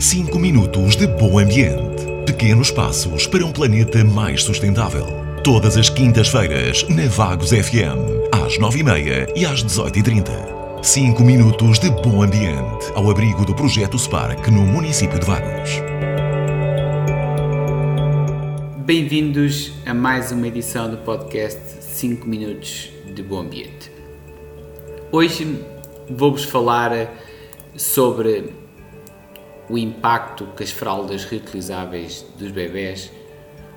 5 minutos de bom ambiente. Pequenos passos para um planeta mais sustentável. Todas as quintas-feiras, na Vagos FM, às 9h30 e às 18h30. 5 minutos de bom ambiente, ao abrigo do projeto Spark no município de Vagos. Bem-vindos a mais uma edição do podcast 5 minutos de bom ambiente. Hoje vou-vos falar sobre o impacto que as fraldas reutilizáveis dos bebés,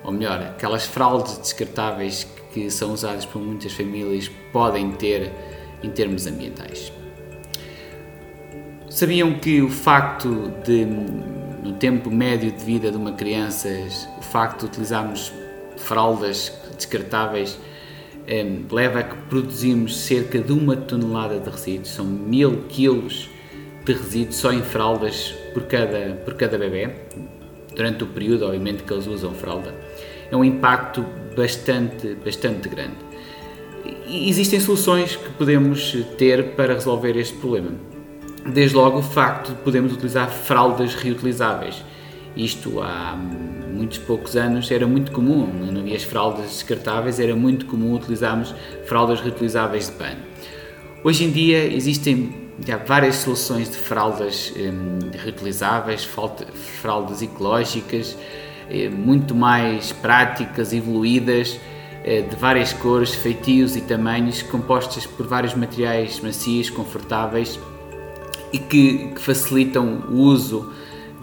ou melhor, aquelas fraldas descartáveis que são usadas por muitas famílias, podem ter em termos ambientais. Sabiam que o facto de, no tempo médio de vida de uma criança, o facto de utilizarmos fraldas descartáveis eh, leva a que produzimos cerca de uma tonelada de resíduos, são mil quilos de resíduos só em fraldas por cada, por cada bebê, durante o período, obviamente, que eles usam fralda. É um impacto bastante, bastante grande. E existem soluções que podemos ter para resolver este problema. Desde logo o facto de podermos utilizar fraldas reutilizáveis. Isto há muitos poucos anos era muito comum, não havia as fraldas descartáveis, era muito comum utilizarmos fraldas reutilizáveis de pano. Hoje em dia existem há várias soluções de fraldas hum, reutilizáveis, fraldas ecológicas, eh, muito mais práticas, evoluídas, eh, de várias cores, feitios e tamanhos, compostas por vários materiais macios, confortáveis e que, que facilitam o uso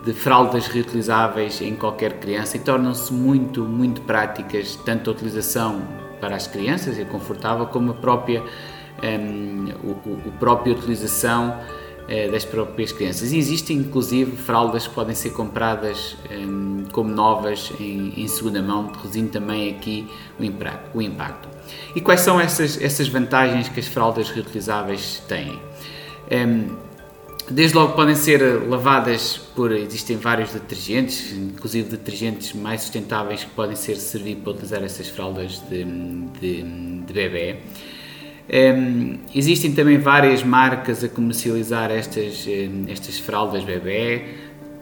de fraldas reutilizáveis em qualquer criança e tornam-se muito, muito práticas, tanto a utilização para as crianças, é confortável, como a própria um, o, o própria utilização uh, das próprias crianças. E existem inclusive fraldas que podem ser compradas um, como novas em, em, segunda mão, reduzindo também aqui o impacto, o impacto. E quais são essas, essas vantagens que as fraldas reutilizáveis têm? Um, Desde logo podem ser lavadas por. Existem vários detergentes, inclusive detergentes mais sustentáveis que podem ser servir para utilizar essas fraldas de, de, de bebê. Um, existem também várias marcas a comercializar estas, estas fraldas bebê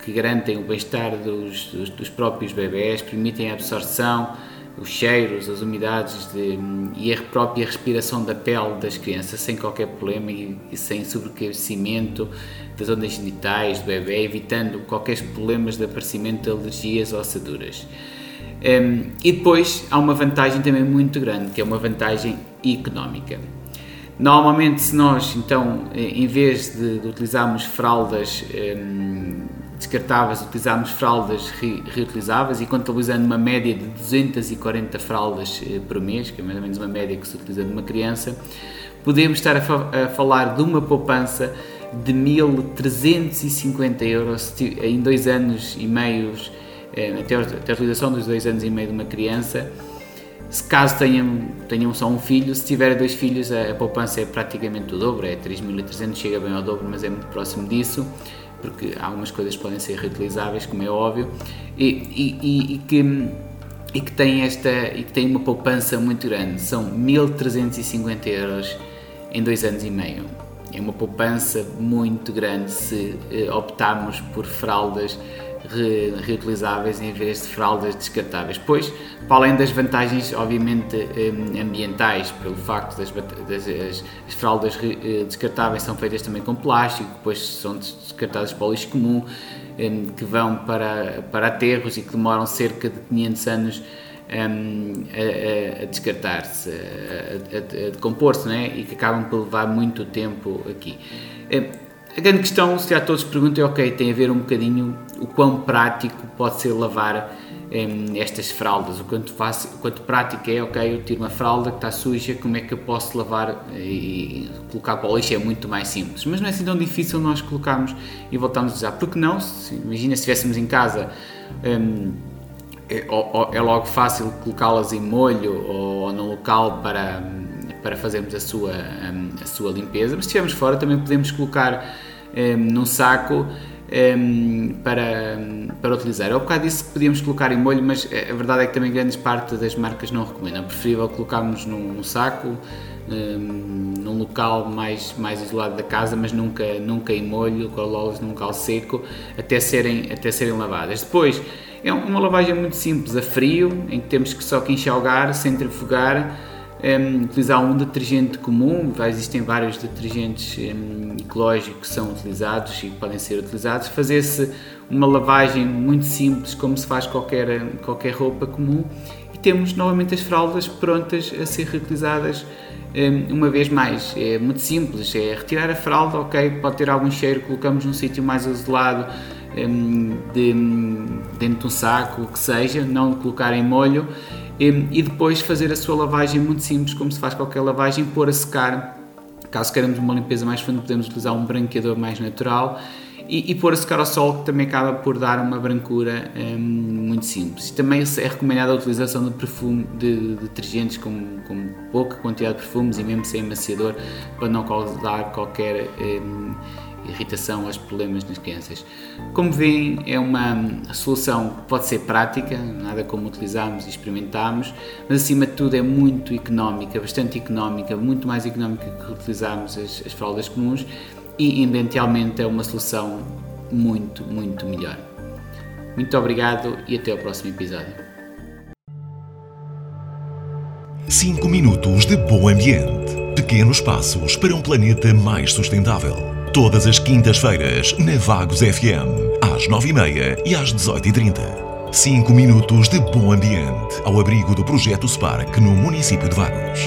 que garantem o bem-estar dos, dos, dos, próprios bebés, permitem a absorção, os cheiros, as umidades de, e a própria respiração da pele das crianças sem qualquer problema e, e sem sobreaquecimento das ondas genitais do bebê, evitando qualquer problemas de aparecimento de alergias ou assaduras. Um, e depois há uma vantagem também muito grande, que é uma vantagem económica. Normalmente, se nós, então, em vez de, de utilizarmos fraldas um, descartáveis, utilizarmos fraldas re, reutilizáveis e contabilizando uma média de 240 fraldas uh, por mês, que é mais ou menos uma média que se utiliza de uma criança, podemos estar a, fa a falar de uma poupança de 1.350 euros em dois anos e meios, eh, até a utilização dos dois anos e meio de uma criança se caso tenham, tenham só um filho, se tiver dois filhos, a, a poupança é praticamente o dobro, é 3.300, chega bem ao dobro, mas é muito próximo disso, porque algumas coisas podem ser reutilizáveis, como é óbvio, e, e, e, e que, e que tem esta e que tem uma poupança muito grande, são 1.350 euros em dois anos e meio. É uma poupança muito grande se eh, optarmos por fraldas re, reutilizáveis em vez de fraldas descartáveis. Pois, para além das vantagens, obviamente, hum, ambientais, pelo facto das, das as, as fraldas eh, descartáveis são feitas também com plástico, depois são descartadas para o lixo comum, hum, que vão para, para aterros e que demoram cerca de 500 anos um, a, descartar-se, a, a, decompor-se, né? e que acabam por levar muito tempo aqui. Hum, a grande questão, se já todos perguntam, é ok, tem a ver um bocadinho o quão prático pode ser lavar um, estas fraldas, o quanto, fácil, o quanto prático é, ok, eu tiro uma fralda que está suja, como é que eu posso lavar e colocar para o lixo? É muito mais simples, mas não é assim tão difícil nós colocarmos e voltarmos a usar, porque não, se, imagina se estivéssemos em casa, um, é, é, logo fácil colocá-las em molho ou, no local para, para fazermos a sua, a sua limpeza, mas se estivermos fora também podemos colocar um, num saco um, para, para utilizar. É um bocado disso que podíamos colocar em molho, mas a verdade é que também grandes parte das marcas não recomendam. É preferível colocarmos num, num saco um, num local mais, mais isolado da casa, mas nunca, nunca em molho, lolas num local seco, até serem, até serem lavadas. Depois, é uma lavagem muito simples, a frio, em que temos que só que enxalgar, centrifugar, um, utilizar um detergente comum, existem vários detergentes um, ecológicos que são utilizados e podem ser utilizados, fazer-se uma lavagem muito simples, como se faz qualquer, qualquer roupa comum, e temos novamente as fraldas prontas a ser reutilizadas um, uma vez mais. É muito simples, é retirar a fralda, ok, pode ter algum cheiro, colocamos num sítio mais isolado, de, dentro de um saco, o que seja, não colocar em molho e depois fazer a sua lavagem muito simples, como se faz qualquer lavagem, pôr a secar. Caso queiramos uma limpeza mais funda, podemos utilizar um branqueador mais natural e, e pôr a secar ao sol, que também acaba por dar uma brancura um, muito simples. Também é recomendada a utilização de perfume de, de detergentes com, com, pouca quantidade de perfumes e mesmo sem amaciador para não causar qualquer um, irritação, aos problemas nas crianças. Como veem, é uma solução que pode ser prática, nada como utilizarmos e experimentarmos, mas acima de tudo é muito económica, bastante económica, muito mais económica que utilizarmos as, as fraldas comuns e eventualmente é uma solução muito, muito melhor. Muito obrigado e até o próximo episódio. 5 minutos de bom ambiente. Pequenos passos para um planeta mais sustentável. Todas as quintas-feiras, na Vagos FM, às 9h30 e às 18h30. 5 minutos de bom ambiente, ao abrigo do projeto Spark no município de Vagos.